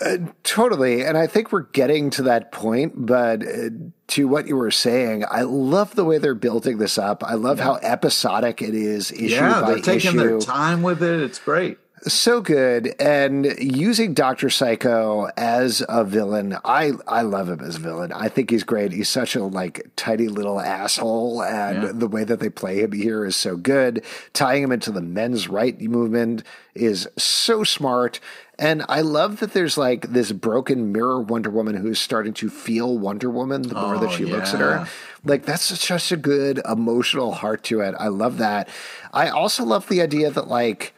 Uh, totally. And I think we're getting to that point. But uh, to what you were saying, I love the way they're building this up. I love yeah. how episodic it is issue yeah, by they're taking issue. their time with it. It's great. So good. And using Dr. Psycho as a villain, I, I love him as a villain. I think he's great. He's such a like tiny little asshole. And yeah. the way that they play him here is so good. Tying him into the men's right movement is so smart. And I love that there's like this broken mirror Wonder Woman who's starting to feel Wonder Woman the more oh, that she yeah. looks at her. Like that's such a good emotional heart to it. I love that. I also love the idea that like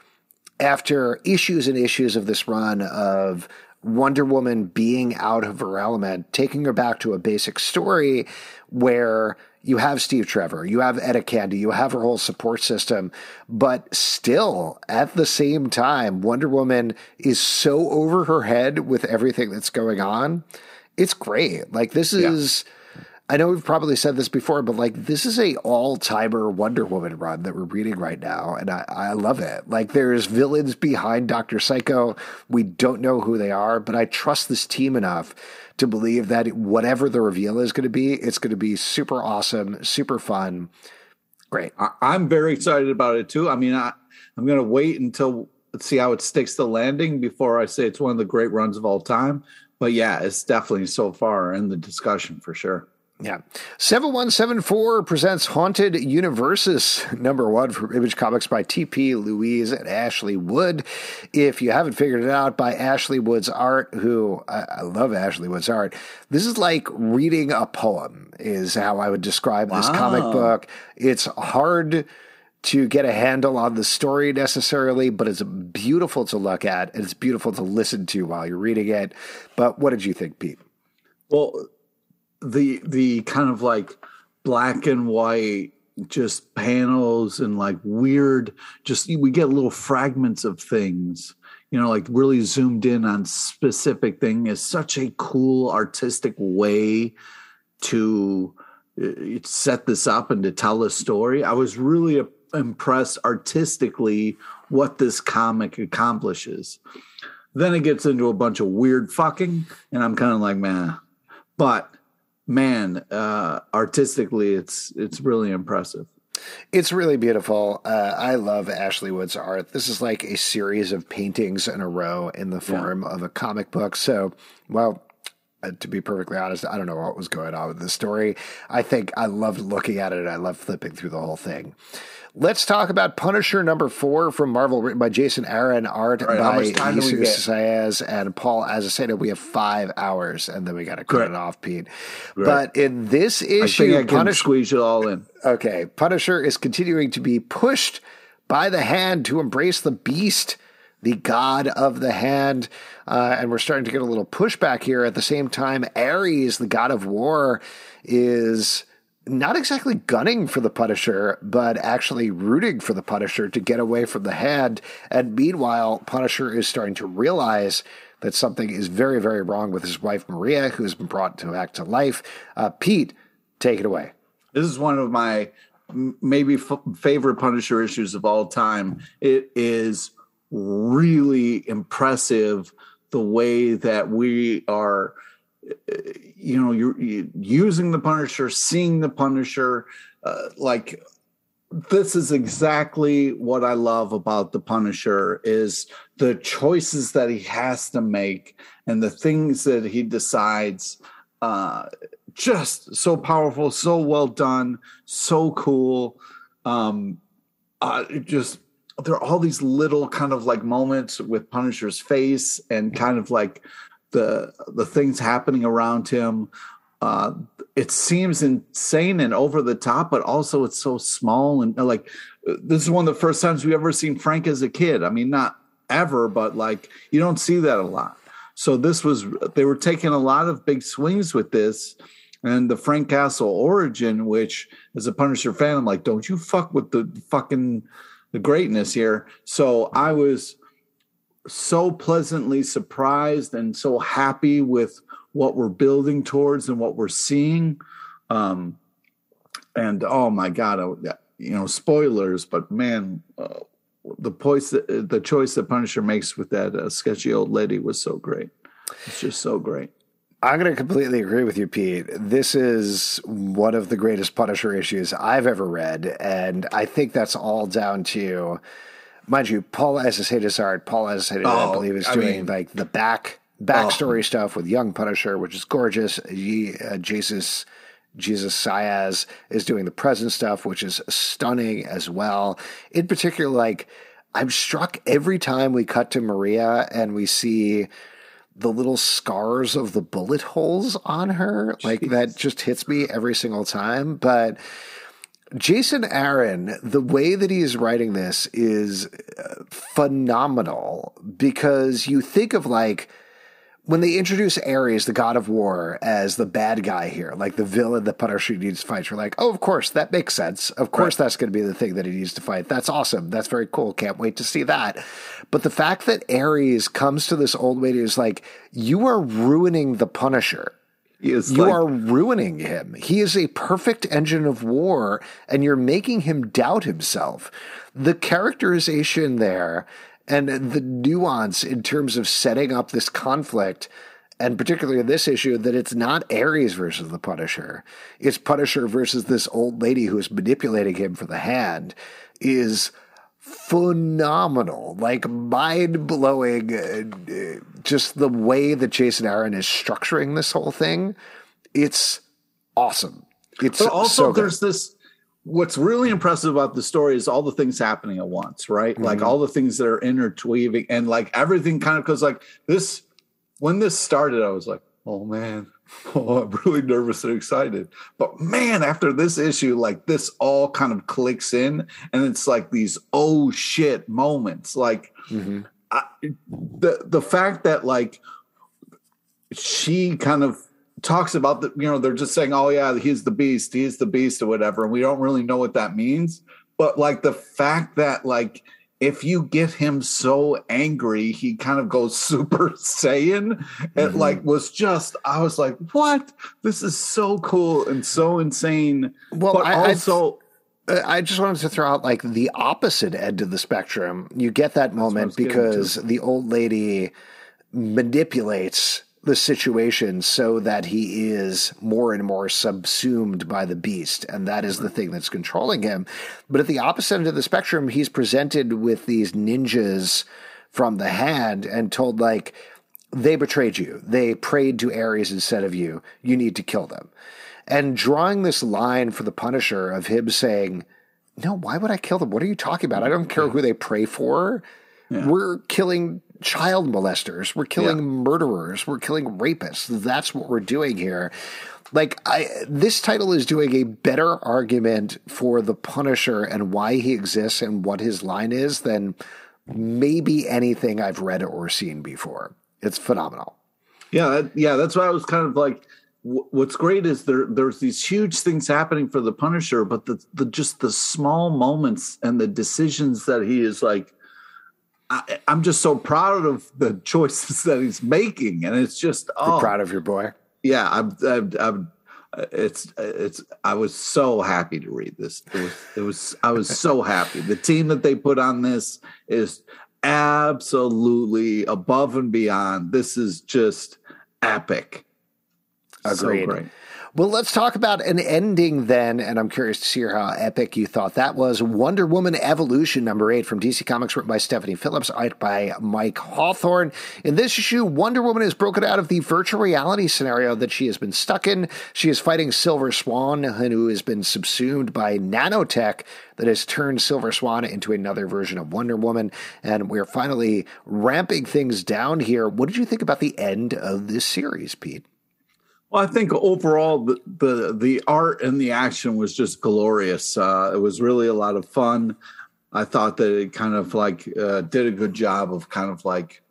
after issues and issues of this run of Wonder Woman being out of her element, taking her back to a basic story where you have Steve Trevor, you have Etta Candy, you have her whole support system, but still at the same time, Wonder Woman is so over her head with everything that's going on. It's great. Like this is. Yeah I know we've probably said this before, but like this is a all timer Wonder Woman run that we're reading right now, and I, I love it. Like there's villains behind Doctor Psycho. We don't know who they are, but I trust this team enough to believe that whatever the reveal is going to be, it's going to be super awesome, super fun. Great. I, am very excited about it too. I mean, I, I'm going to wait until see how it sticks the landing before I say it's one of the great runs of all time. But yeah, it's definitely so far in the discussion for sure. Yeah. 7174 presents Haunted Universes, number one for Image Comics by T.P. Louise and Ashley Wood. If you haven't figured it out, by Ashley Wood's art, who I, I love Ashley Wood's art. This is like reading a poem, is how I would describe this Wow. comic book. It's hard to get a handle on the story necessarily, but it's beautiful to look at and it's beautiful to listen to while you're reading it. But what did you think, Pete? Well, the the kind of like black and white just panels and like weird just we get little fragments of things you know like really zoomed in on specific thing is such a cool artistic way to uh, set this up and to tell a story. I was really impressed artistically what this comic accomplishes. Then it gets into a bunch of weird fucking and i'm kind of like man but man uh artistically it's it's really impressive It's really beautiful. Uh, I love Ashley Wood's art. This is like a series of paintings in a row in the form of a comic book. So, well, uh, to be perfectly honest, I don't know what was going on with the story. I think I loved looking at it. I loved flipping through the whole thing. Let's talk about Punisher number four from Marvel, written by Jason Aaron, art right, by much time do we Jesus get? Saiz and Paul Azaceta. We have five hours, and then we got to cut Correct. it off, Pete. But in this i issue, i can Punisher squeeze it all in Okay, Punisher is continuing to be pushed by the hand to embrace the beast, the god of the hand. Uh, and we're starting to get a little pushback here. At the same time, Ares, the god of war, is not exactly gunning for the Punisher, but actually rooting for the Punisher to get away from the hand. And meanwhile, Punisher is starting to realize that something is very, very wrong with his wife, Maria, who has been brought to back to life. Uh, Pete, take it away. this is one of my maybe f- favorite punisher issues of all time it is really impressive the way that we are you know you're, you using the punisher seeing the punisher uh, like this is exactly what i love about the punisher is the choices that he has to make and the things that he decides uh just so powerful so well done so cool. Um uh just there are all these little kind of like moments with punisher's face and kind of like the the things happening around him uh it seems insane and over the top but also it's so small and uh, like this is one of the first times we ever seen frank as a kid. I mean not ever but like you don't see that a lot. So this was they were taking a lot of big swings with this and the frank castle origin which as a punisher fan i'm like don't you fuck with the fucking the greatness here. So i was so pleasantly surprised and so happy with what we're building towards and what we're seeing. Um and oh my god I, you know spoilers but man uh, the choice the choice that punisher makes with that uh, sketchy old lady was so great. It's just so great. I'm going to completely agree with you, Pete. This is one of the greatest Punisher issues I've ever read, and I think that's all down to, mind you, Paul Azaceta's art. Paul I Oh, believe, is I doing mean- like the back backstory stuff with young Punisher, which is gorgeous. Uh, Jesus. Jesus Saiz is doing the present stuff, which is stunning as well. In particular, like I'm struck every time we cut to Maria and we see the little scars of the bullet holes on her. Like that just hits me every single time. But Jason Aaron, the way that he is writing this is uh, phenomenal because you think of like when they introduce Ares, the god of war, as the bad guy here, like the villain that Punisher needs to fight, you're like, oh, of course, that makes sense. Of course, that's going to be the thing that he needs to fight. That's awesome. That's very cool. Can't wait to see that. But the fact that Ares comes to this old lady is like, you are ruining the Punisher. You like- are ruining him. He is a perfect engine of war, and you're making him doubt himself. The characterization there and the nuance in terms of setting up this conflict, and particularly this issue, that it's not Ares versus the Punisher, it's Punisher versus this old lady who is manipulating him for the hand, is phenomenal, like mind blowing. Uh, just the way that Jason Aaron is structuring this whole thing, it's awesome. It's But also, so there's this. What's really impressive about the story is all the things happening at once, right? Like Mhm. all the things that are interweaving, and like everything kind of goes like this. When this started, I was like, "Oh man, (laughs) oh, I'm really nervous and excited." But man, after this issue, like this all kind of clicks in, and it's like these oh shit moments, like Mhm. I, the the fact that like she kind of talks about the you know they're just saying oh yeah he's the beast he's the beast or whatever and we don't really know what that means but like the fact that like if you get him so angry he kind of goes (laughs) super saiyan it Mhm. like was just i was like what this is so cool and so insane Well, but I, I- also Uh, I just wanted to throw out like the opposite end of the spectrum. You get that moment because the old lady manipulates the situation so that he is more and more subsumed by the beast, and that is the thing that's controlling him. But at the opposite end of the spectrum, he's presented with these ninjas from the hand and told like they betrayed you. They prayed to Ares instead of you. You need to kill them. And drawing this line for the Punisher of him saying, No, why would I kill them? What are you talking about? I don't care who they pray for. We're killing child molesters. We're killing Yeah. murderers. We're killing rapists. That's what we're doing here. Like I this title is doing a better argument for the Punisher and why he exists and what his line is than maybe anything I've read or seen before. It's phenomenal. Yeah, that, yeah, that's why I was kind of like. What's great is there there's these huge things happening for the Punisher, but the the just the small moments and the decisions that he is like. I, I'm just so proud of the choices (laughs) that he's making, and it's just You're oh proud of your boy. yeah, I'm, I'm, I'm it's it's I was so happy to read this. It was it was I was so (laughs) happy. The team that they put on this is absolutely above and beyond. This is just epic. Agreed. So great. Well, let's talk about an ending then, and I'm curious to see how epic you thought that was. Wonder Woman Evolution number eight from DC Comics, written by Stephanie Phillips, art by Mike Hawthorne. In this issue, Wonder Woman is broken out of the virtual reality scenario that she has been stuck in. She is fighting Silver Swan, who has been subsumed by nanotech that has turned Silver Swan into another version of Wonder Woman. And we're finally ramping things down here. What did you think about the end of this series, Pete? Well, I think overall the, the the art and the action was just glorious. Uh, it was really a lot of fun. I thought that it kind of like uh, did a good job of kind of like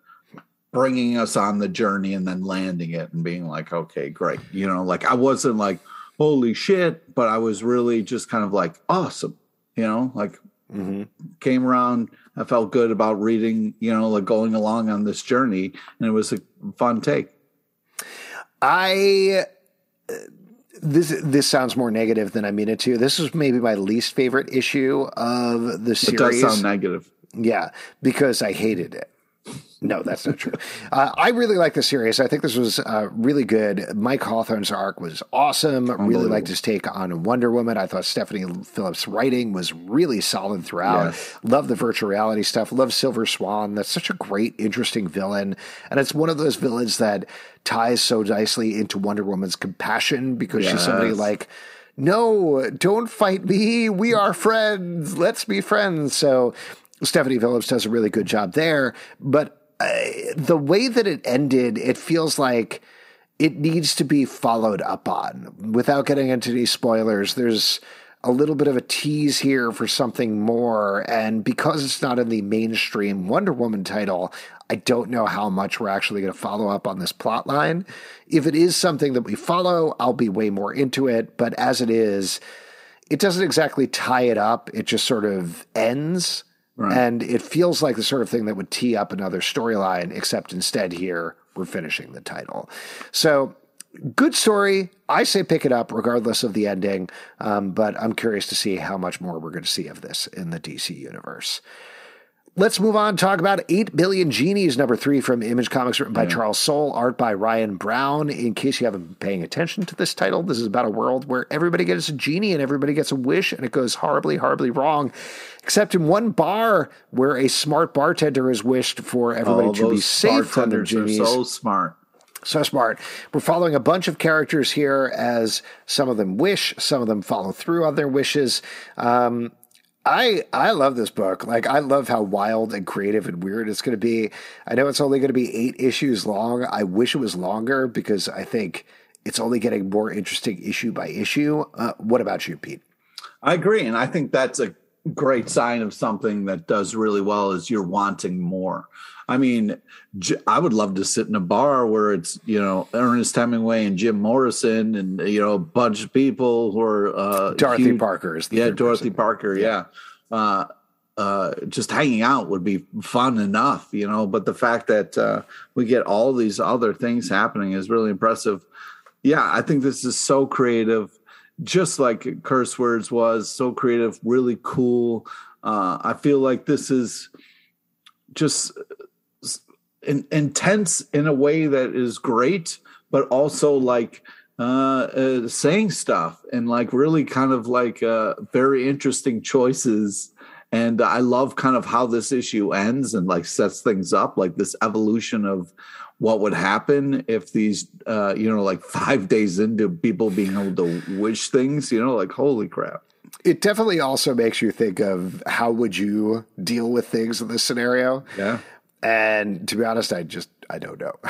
bringing us on the journey and then landing it and being like, okay, great. You know, like I wasn't like holy shit, but I was really just kind of like awesome. You know, like Mm-hmm. came around. I felt good about reading. You know, like going along on this journey, and it was a fun take. I uh, this this sounds more negative than I mean it to. This is maybe my least favorite issue of the It series. does sound negative. Yeah, because I hated it. No, that's not true. Uh, I really like the series. I think this was uh, really good. Mike Hawthorne's arc was awesome. Really liked his take on Wonder Woman. I thought Stephanie Phillips' writing was really solid throughout. Yes. Love the virtual reality stuff. Love Silver Swan. That's such a great, interesting villain. And it's one of those villains that ties so nicely into Wonder Woman's compassion because she's somebody like, no, don't fight me. We are friends. Let's be friends. So Stephanie Phillips does a really good job there. But the way that it ended, it feels like it needs to be followed up on. Without getting into any spoilers, there's a little bit of a tease here for something more. And because it's not in the mainstream Wonder Woman title, I don't know how much we're actually going to follow up on this plot line. If it is something that we follow, I'll be way more into it. But as it is, it doesn't exactly tie it up. It just sort of ends. Right. And it feels like the sort of thing that would tee up another storyline, except instead here we're finishing the title. So good story. I say pick it up regardless of the ending. Um, but I'm curious to see how much more we're going to see of this in the DC universe. Let's move on. Talk about 8 Billion Genies, number three from Image Comics, written by Charles Soule, art by Ryan Browne. In case you haven't been paying attention to this title, this is about a world where everybody gets a genie and everybody gets a wish, and it goes horribly, horribly wrong. Except in one bar where a smart bartender has wished for everybody Oh, to be safe from the bartenders are genies. so smart. So smart. We're following a bunch of characters here as some of them wish, some of them follow through on their wishes. Um, I I love this book. Like I love how wild and creative and weird it's going to be. I know it's only going to be 8 issues long. I wish it was longer because I think it's only getting more interesting issue by issue. Uh, what about you, Pete? I agree and I think that's a great sign of something that does really well is you're wanting more. I mean, I would love to sit in a bar where it's you know Ernest Hemingway and Jim Morrison and you know a bunch of people who are uh, Dorothy huge, Parker is yeah Dorothy person. Parker yeah. yeah. Uh, uh, just hanging out would be fun enough, you know. But the fact that uh, we get all these other things happening is really impressive. Yeah, I think this is so creative, just like Curse Words was so creative, really cool. Uh, I feel like this is just in, intense in a way that is great, but also like uh, uh, saying stuff and like really kind of like uh, very interesting choices. And I love kind of how this issue ends and like sets things up, like this evolution of what would happen if these, uh, you know, like (laughs) five days into people being able to wish things, you know, like holy crap. It definitely also makes you think of how would you deal with things in this scenario. Yeah. And to be honest, I just I don't know. (laughs)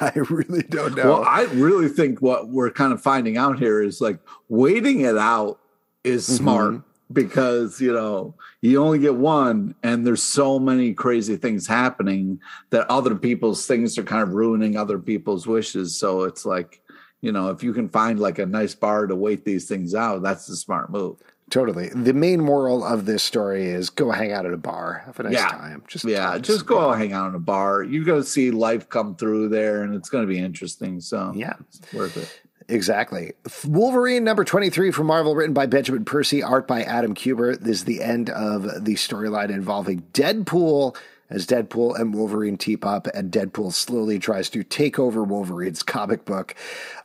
I really don't know. Well, I really think what we're kind of finding out here is like waiting it out is mm-hmm. smart mm-hmm. because you know you only get one and there's so many crazy things happening that other people's things are kind of ruining other people's wishes so it's like you know if you can find like a nice bar to wait these things out that's the smart move Totally. The main moral of this story is go hang out at a bar. Have a nice yeah. time. Just yeah, just go hang out in a bar. You're going to see life come through there, and it's going to be interesting. So yeah, it's worth it. Exactly. Wolverine number 23 from Marvel, written by Benjamin Percy, art by Adam Kubert. This is the end of the storyline involving Deadpool as Deadpool and Wolverine team up, and Deadpool slowly tries to take over Wolverine's comic book.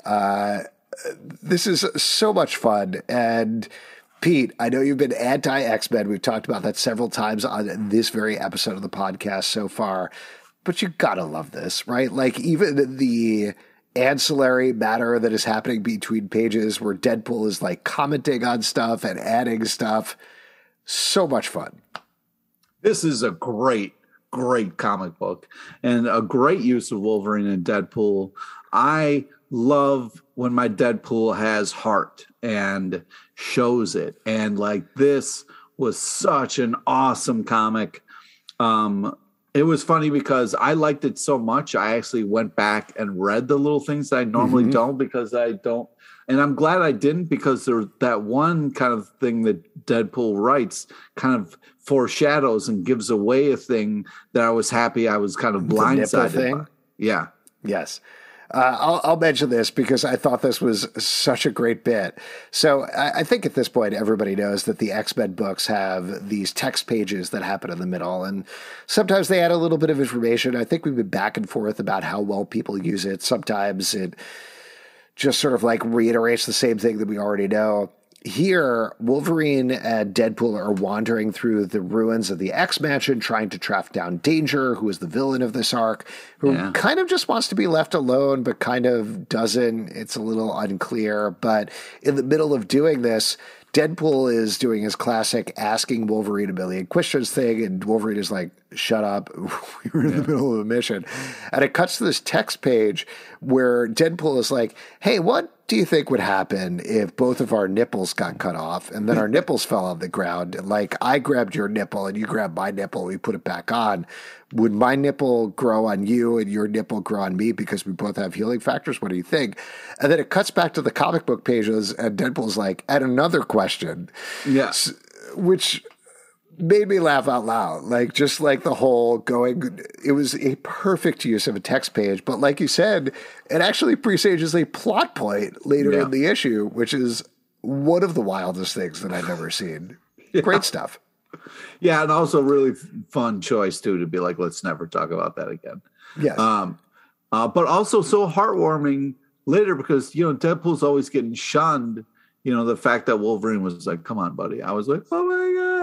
Uh, this is so much fun. And Pete, I know you've been anti X Men. We've talked about that several times on this very episode of the podcast so far, but you gotta love this, right? Like, even the ancillary matter that is happening between pages where Deadpool is like commenting on stuff and adding stuff. So much fun. This is a great, great comic book and a great use of Wolverine and Deadpool. I love when my Deadpool has heart and shows it. And like this was such an awesome comic. Um, it was funny because I liked it so much. I actually went back and read the little things that I normally mm-hmm. don't because I don't. And I'm glad I didn't because there that one kind of thing that Deadpool writes kind of foreshadows and gives away a thing that I was happy I was kind of blindsided. By. Yeah. Yes. Uh, I'll, I'll, mention this because I thought this was such a great bit. So I, I think at this point, everybody knows that the X Men books have these text pages that happen in the middle, and sometimes they add a little bit of information. I think we've been back and forth about how well people use it. Sometimes it just sort of like reiterates the same thing that we already know here, Wolverine and Deadpool are wandering through the ruins of the X Mansion, trying to track down Danger, who is the villain of this arc, who yeah. kind of just wants to be left alone, but kind of doesn't. It's a little unclear. But in the middle of doing this, Deadpool is doing his classic asking Wolverine a million questions thing, and Wolverine is like, shut up. (laughs) we were in yeah. the middle of a mission. And it cuts to this text page where Deadpool is like, hey, what do you think would happen if both of our nipples got cut off and then our (laughs) nipples fell on the ground? And like I grabbed your nipple and you grabbed my nipple, we put it back on. Would my nipple grow on you and your nipple grow on me because we both have healing factors? What do you think? And then it cuts back to the comic book pages and Deadpool's like, and another question. Yes. Which made me laugh out loud. Like just like the whole going, it was a perfect use of a text page. But like you said, it actually presages a plot point later yeah. in the issue, which is one of the wildest things that I've ever seen. (laughs) Yeah. Great stuff. Yeah, and also really fun choice too to be like, let's never talk about that again. Yes. Um, uh, but also so heartwarming later because you know Deadpool's always getting shunned. You know the fact that Wolverine was like, "Come on, buddy," I was like, "Oh my god."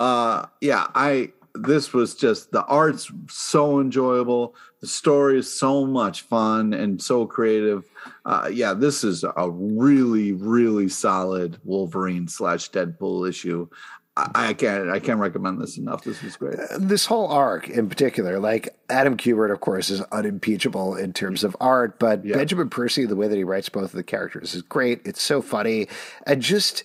Uh, yeah, I this was just the art's so enjoyable. The story is so much fun and so creative. Uh, yeah, this is a really, really solid Wolverine slash Deadpool issue. I, can't I can't recommend this enough. This was great. Uh, this whole arc in particular, like Adam Kubert, of course, is unimpeachable in terms of art, but yeah. Benjamin Percy, the way that he writes both of the characters is great. It's so funny, and just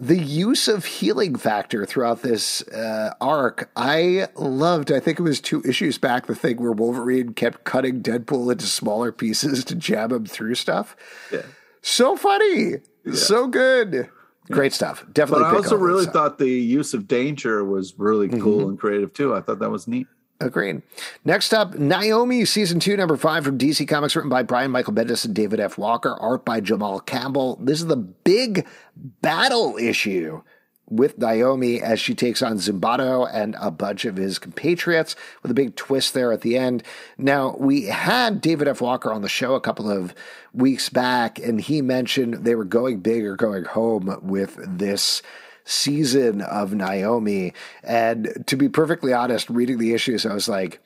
the use of healing factor throughout this uh, arc, I loved. I think it was two issues back, the thing where Wolverine kept cutting Deadpool into smaller pieces to jab him through stuff. Yeah. So funny. Yeah. So good. Great stuff. Definitely. But I also really thought the use of danger was really cool mm-hmm. and creative too. I thought that was neat. Agreed. Next up, Naomi, season two, number five from DC Comics, written by Brian Michael Bendis and David F. Walker, art by Jamal Campbell. This is the big battle issue with Naomi as she takes on Zumbado and a bunch of his compatriots with a big twist there at the end. Now, we had David F. Walker on the show a couple of weeks back, and he mentioned they were going big or going home with this season of Naomi. And to be perfectly honest, reading the issues, I was like,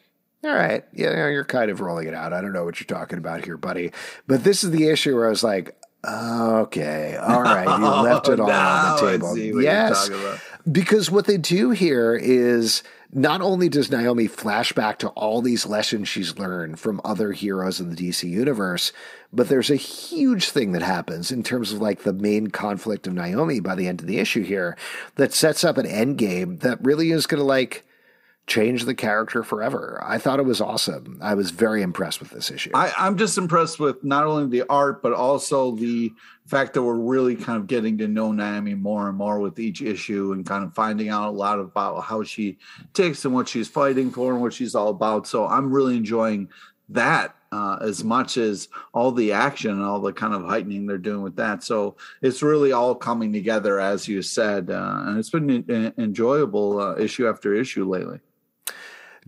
all right, yeah, you're kind of rolling it out. I don't know what you're talking about here, buddy. But this is the issue where I was like, okay, all right, you (laughs) left it all on the table. Yes, because what they do here is not only does Naomi flash back to all these lessons she's learned from other heroes in the DC universe, but there's a huge thing that happens in terms of like the main conflict of Naomi by the end of the issue here that sets up an end game that really is going to like change the character forever. I thought it was awesome. I was very impressed with this issue. I, am just impressed with not only the art, but also the fact that we're really kind of getting to know Naomi more and more with each issue and kind of finding out a lot about how she takes and what she's fighting for and what she's all about. So I'm really enjoying that uh, as much as all the action and all the kind of heightening they're doing with that. So it's really all coming together, as you said, uh, and it's been an enjoyable uh, issue after issue lately.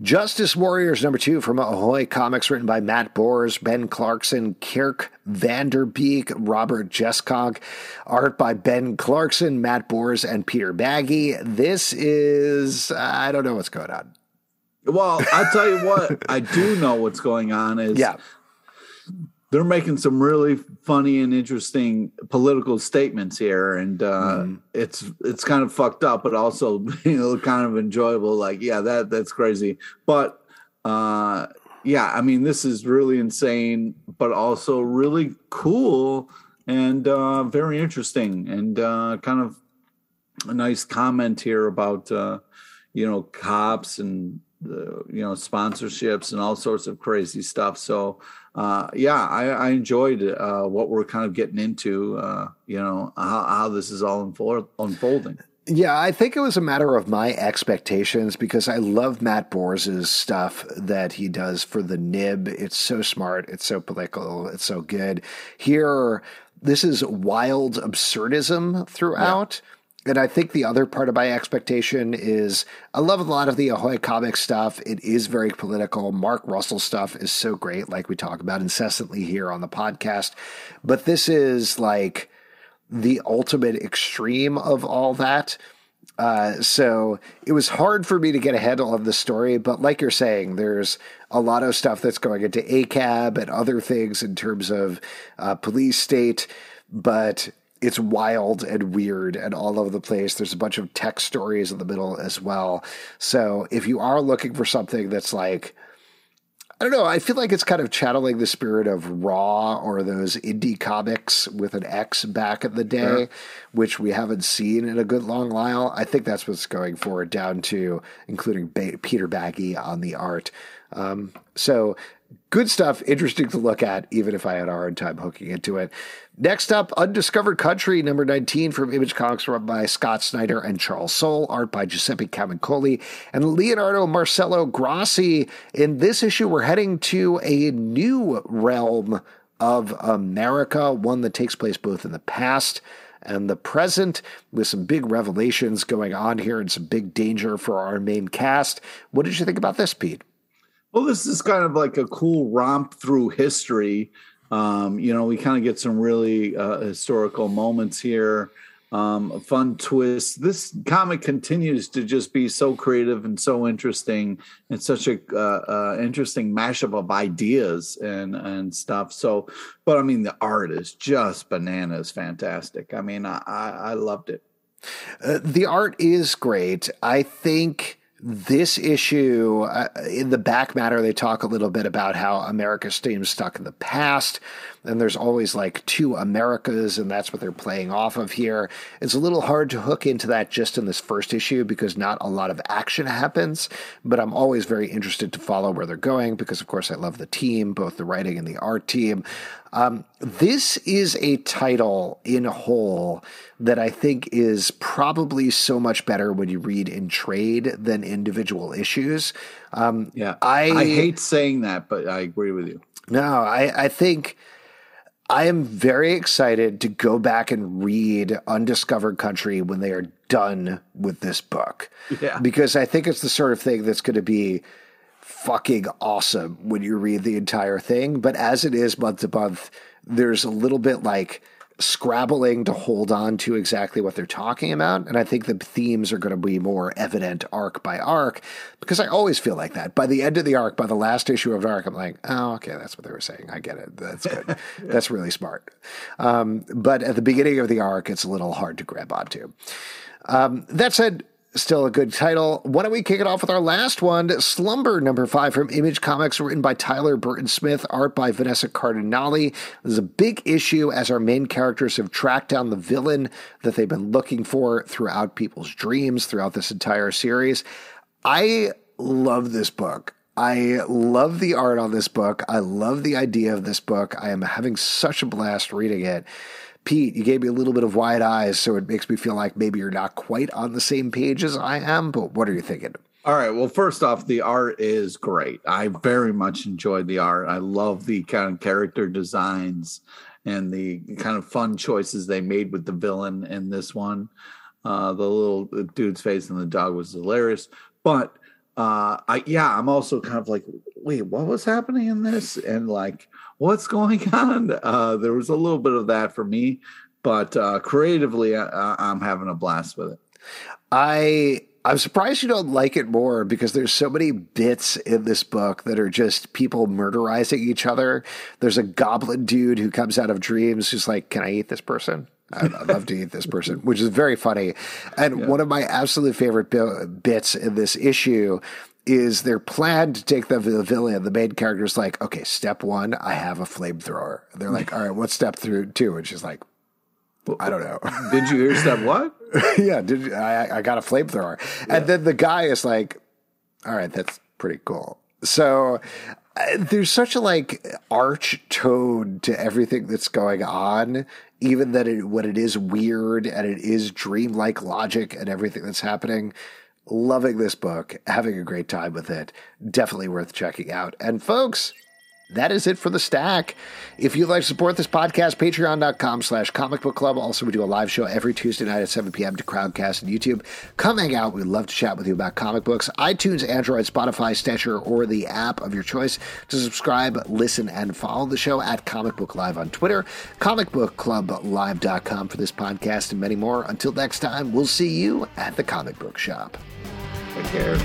Justice Warriors number two from Ahoy Comics, written by Matt Bors, Ben Clarkson, Kirk Vanderbeek, Robert Jeskog, art by Ben Clarkson, Matt Bors, and Peter Bagge. This is, I don't know what's going on. Well, I'll tell you what, I do know what's going on is yeah. They're making some really funny and interesting political statements here, and uh, mm. it's it's kind of fucked up, but also (laughs) you know kind of enjoyable. Like, yeah, that that's crazy, but uh, yeah, I mean, this is really insane, but also really cool and uh, very interesting, and uh, kind of a nice comment here about uh, you know cops and the you know sponsorships and all sorts of crazy stuff. So uh, yeah, I, I enjoyed uh, what we're kind of getting into. Uh, you know how, how this is all unfold, unfolding. Yeah, I think it was a matter of my expectations because I love Matt Bors's stuff that he does for the nib. It's so smart, it's so political, it's so good. Here, this is wild absurdism throughout. Yeah and I think the other part of my expectation is I love a lot of the Ahoy comic stuff. It is very political. Mark Russell stuff is so great, like we talk about incessantly here on the podcast. But this is like the ultimate extreme of all that. Uh, so it was hard for me to get a handle on the story, but like you're saying, there's a lot of stuff that's going into ACAB and other things in terms of uh, police state. But it's wild and weird and all over the place. There's a bunch of tech stories in the middle as well. So if you are looking for something that's like, I don't know, I feel like it's kind of channeling the spirit of Raw or those indie comics with an X back in the day, yeah. which we haven't seen in a good long while. I think that's what's going for, down to including ba- Peter Bagge on the art. Um, so good stuff, interesting to look at, even if I had a hard time hooking into it. Next up, Undiscovered Country, number 19 from Image Comics, run by Scott Snyder and Charles Soule, art by Giuseppe Camuncoli and Leonardo Marcello Grossi. In this issue, we're heading to a new realm of America, one that takes place both in the past and the present, with some big revelations going on here and some big danger for our main cast. What did you think about this, Pete? Well, this is kind of like a cool romp through history um, you know, we kind of get some really uh, historical moments here. um, fun twist. This comic continues to just be so creative and so interesting. It's such a uh, uh, interesting mashup of ideas and and stuff. So, but I mean, the art is just bananas, fantastic. I mean, I I, I loved it. Uh, the art is great. I think this issue, uh, in the back matter, they talk a little bit about how America seems stuck in the past, and there's always like two Americas, and that's what they're playing off of here. It's a little hard to hook into that just in this first issue because not a lot of action happens, but I'm always very interested to follow where they're going because, of course, I love the team, both the writing and the art team. Um, this is a title in whole that I think is probably so much better when you read in trade than individual issues. Um, yeah, I, I hate saying that, but I agree with you. No, I, I think I am very excited to go back and read Undiscovered Country when they are done with this book. Yeah. Because I think it's the sort of thing that's going to be fucking awesome when you read the entire thing. But as it is month to month, there's a little bit like scrabbling to hold on to exactly what they're talking about. And I think the themes are going to be more evident arc by arc because I always feel like that. By the end of the arc, by the last issue of arc, I'm like, oh, okay, that's what they were saying. I get it. That's good. (laughs) that's really smart. Um, but at the beginning of the arc, it's a little hard to grab onto. Um, that said, Still a good title. Why don't we kick it off with our last one? Slumber, number five from Image Comics, written by Tyler Burton Smith, art by Vanessa Cardinali. This is a big issue as our main characters have tracked down the villain that they've been looking for throughout people's dreams throughout this entire series. I love this book. I love the art on this book. I love the idea of this book. I am having such a blast reading it. Pete, you gave me a little bit of wide eyes, so it makes me feel like maybe you're not quite on the same page as I am. But what are you thinking? All right. Well, first off, the art is great. I very much enjoyed the art. I love the kind of character designs and the kind of fun choices they made with the villain in this one. Uh, the little dude's face and the dog was hilarious. But uh, I yeah, I'm also kind of like, wait, what was happening in this? And like, what's going (laughs) on? Uh, there was a little bit of that for me, but uh, creatively, I, I'm having a blast with it. I I'm surprised you don't like it more because there's so many bits in this book that are just people murderizing each other. There's a goblin dude who comes out of dreams who's like, "Can I eat this person?" I'd, love to eat this person, (laughs) which is very funny. And yeah. one of my absolute favorite bits in this issue is their plan to take the, the villain. The main character's like, okay, step one, I have a flamethrower. They're like, all right, what's step through two? And she's like, I don't know. (laughs) Did you hear step what? (laughs) yeah, did I, I got a flamethrower. Yeah. And then the guy is like, all right, that's pretty cool. So uh, there's such a like arch tone to everything that's going on, even that it, when it is weird and it is dreamlike logic and everything that's happening loving this book, having a great time with it. Definitely worth checking out. And folks, that is it for the stack. If you'd like to support this podcast, patreon.com slash comic book club. Also, we do a live show every Tuesday night at 7 p.m. to Crowdcast and YouTube. Come hang out. We'd love to chat with you about comic books. iTunes, Android, Spotify, Stitcher, or the app of your choice to subscribe, listen, and follow the show at Comic Book Live on Twitter, comicbookclublive.com for this podcast, and many more. Until next time, we'll see you at the comic book shop. Take care.